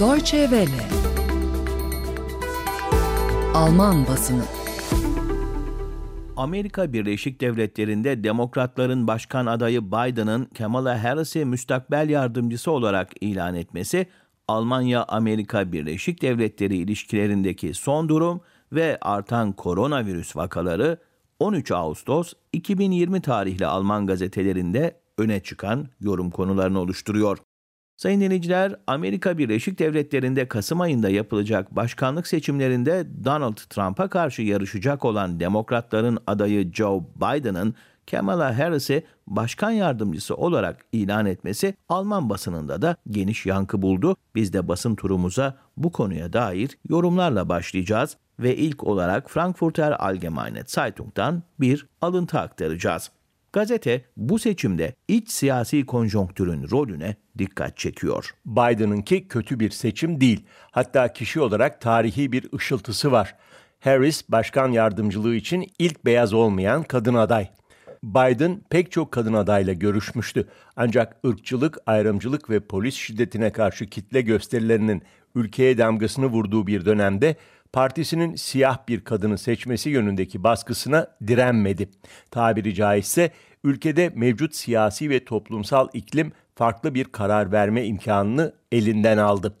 Deutsche Welle Alman basını Amerika Birleşik Devletleri'nde Demokratların başkan adayı Biden'ın Kamala Harris'i müstakbel yardımcısı olarak ilan etmesi, Almanya-Amerika Birleşik Devletleri ilişkilerindeki son durum ve artan koronavirüs vakaları 13 Ağustos 2020 tarihli Alman gazetelerinde öne çıkan yorum konularını oluşturuyor. Sayın dinleyiciler, Amerika Birleşik Devletleri'nde Kasım ayında yapılacak başkanlık seçimlerinde Donald Trump'a karşı yarışacak olan demokratların adayı Joe Biden'ın Kamala Harris'i başkan yardımcısı olarak ilan etmesi Alman basınında da geniş yankı buldu. Biz de basın turumuza bu konuya dair yorumlarla başlayacağız ve ilk olarak Frankfurter Allgemeine Zeitung'dan bir alıntı aktaracağız. Gazete bu seçimde iç siyasi konjonktürün rolüne dikkat çekiyor. Biden'ınki kötü bir seçim değil. Hatta kişi olarak tarihi bir ışıltısı var. Harris başkan yardımcılığı için ilk beyaz olmayan kadın aday. Biden pek çok kadın adayla görüşmüştü. Ancak ırkçılık, ayrımcılık ve polis şiddetine karşı kitle gösterilerinin ülkeye damgasını vurduğu bir dönemde partisinin siyah bir kadını seçmesi yönündeki baskısına direnmedi. Tabiri caizse ülkede mevcut siyasi ve toplumsal iklim farklı bir karar verme imkanını elinden aldı.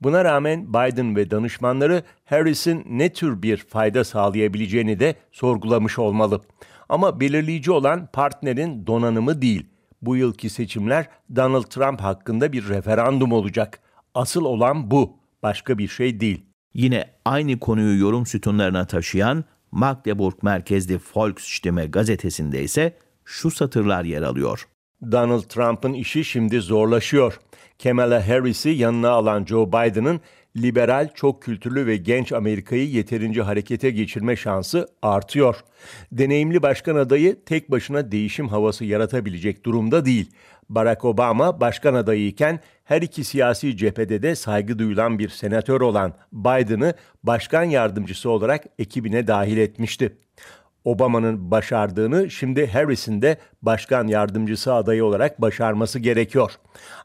Buna rağmen Biden ve danışmanları Harris'in ne tür bir fayda sağlayabileceğini de sorgulamış olmalı. Ama belirleyici olan partnerin donanımı değil. Bu yılki seçimler Donald Trump hakkında bir referandum olacak. Asıl olan bu, başka bir şey değil. Yine aynı konuyu yorum sütunlarına taşıyan Magdeburg merkezli Volksstimme gazetesinde ise şu satırlar yer alıyor. Donald Trump'ın işi şimdi zorlaşıyor. Kamala Harris'i yanına alan Joe Biden'ın liberal, çok kültürlü ve genç Amerika'yı yeterince harekete geçirme şansı artıyor. Deneyimli başkan adayı tek başına değişim havası yaratabilecek durumda değil. Barack Obama başkan adayıyken her iki siyasi cephede de saygı duyulan bir senatör olan Biden'ı başkan yardımcısı olarak ekibine dahil etmişti. Obama'nın başardığını şimdi Harris'in de başkan yardımcısı adayı olarak başarması gerekiyor.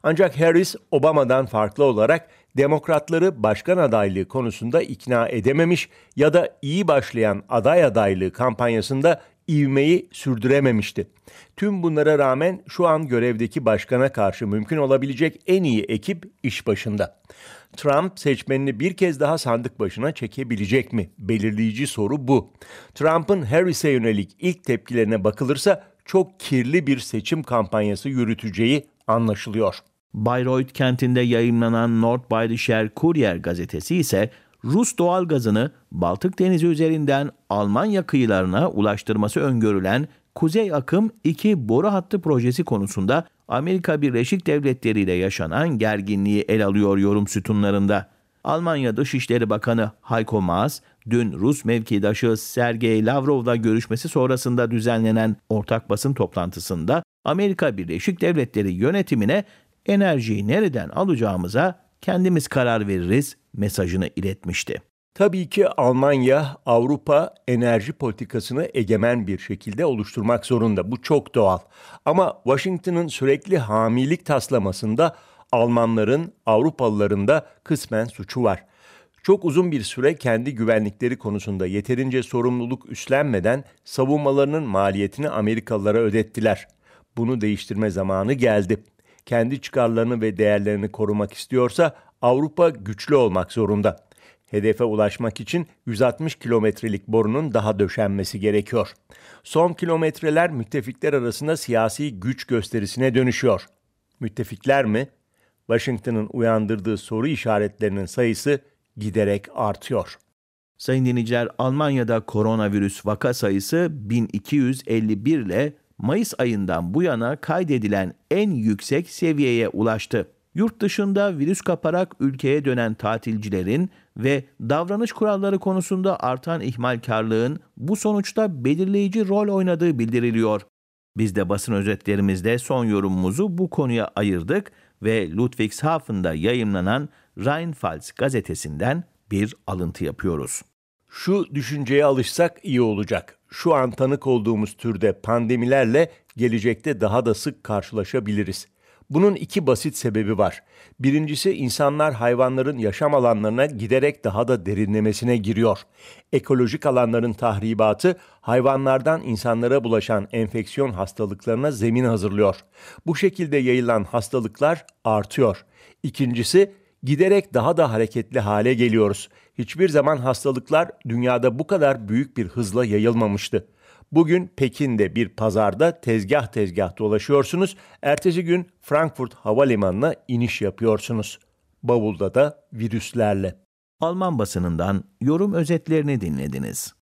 Ancak Harris Obama'dan farklı olarak demokratları başkan adaylığı konusunda ikna edememiş ya da iyi başlayan aday adaylığı kampanyasında ivmeyi sürdürememişti. Tüm bunlara rağmen şu an görevdeki başkana karşı mümkün olabilecek en iyi ekip iş başında. Trump seçmenini bir kez daha sandık başına çekebilecek mi? Belirleyici soru bu. Trump'ın Harris'e yönelik ilk tepkilerine bakılırsa çok kirli bir seçim kampanyası yürüteceği anlaşılıyor. Bayreuth kentinde yayınlanan Nordbayerischer Kurier gazetesi ise Rus doğal gazını Baltık Denizi üzerinden Almanya kıyılarına ulaştırması öngörülen Kuzey Akım 2 boru hattı projesi konusunda Amerika Birleşik Devletleri ile yaşanan gerginliği el alıyor yorum sütunlarında. Almanya Dışişleri Bakanı Heiko Maas, dün Rus mevkidaşı Sergey Lavrov'la görüşmesi sonrasında düzenlenen ortak basın toplantısında Amerika Birleşik Devletleri yönetimine enerjiyi nereden alacağımıza kendimiz karar veririz mesajını iletmişti. Tabii ki Almanya Avrupa enerji politikasını egemen bir şekilde oluşturmak zorunda. Bu çok doğal. Ama Washington'ın sürekli hamilik taslamasında Almanların, Avrupalıların da kısmen suçu var. Çok uzun bir süre kendi güvenlikleri konusunda yeterince sorumluluk üstlenmeden savunmalarının maliyetini Amerikalılara ödettiler. Bunu değiştirme zamanı geldi. Kendi çıkarlarını ve değerlerini korumak istiyorsa Avrupa güçlü olmak zorunda. Hedefe ulaşmak için 160 kilometrelik borunun daha döşenmesi gerekiyor. Son kilometreler müttefikler arasında siyasi güç gösterisine dönüşüyor. Müttefikler mi? Washington'ın uyandırdığı soru işaretlerinin sayısı giderek artıyor. Sayın dinleyiciler, Almanya'da koronavirüs vaka sayısı 1251 ile Mayıs ayından bu yana kaydedilen en yüksek seviyeye ulaştı. Yurt dışında virüs kaparak ülkeye dönen tatilcilerin ve davranış kuralları konusunda artan ihmalkarlığın bu sonuçta belirleyici rol oynadığı bildiriliyor. Biz de basın özetlerimizde son yorumumuzu bu konuya ayırdık ve Ludwigshafen'da yayımlanan Rheinpfalz gazetesinden bir alıntı yapıyoruz. Şu düşünceye alışsak iyi olacak. Şu an tanık olduğumuz türde pandemilerle gelecekte daha da sık karşılaşabiliriz. Bunun iki basit sebebi var. Birincisi insanlar hayvanların yaşam alanlarına giderek daha da derinlemesine giriyor. Ekolojik alanların tahribatı hayvanlardan insanlara bulaşan enfeksiyon hastalıklarına zemin hazırlıyor. Bu şekilde yayılan hastalıklar artıyor. İkincisi giderek daha da hareketli hale geliyoruz. Hiçbir zaman hastalıklar dünyada bu kadar büyük bir hızla yayılmamıştı. Bugün Pekin'de bir pazarda tezgah tezgah dolaşıyorsunuz. Ertesi gün Frankfurt Havalimanı'na iniş yapıyorsunuz. Bavulda da virüslerle. Alman basınından yorum özetlerini dinlediniz.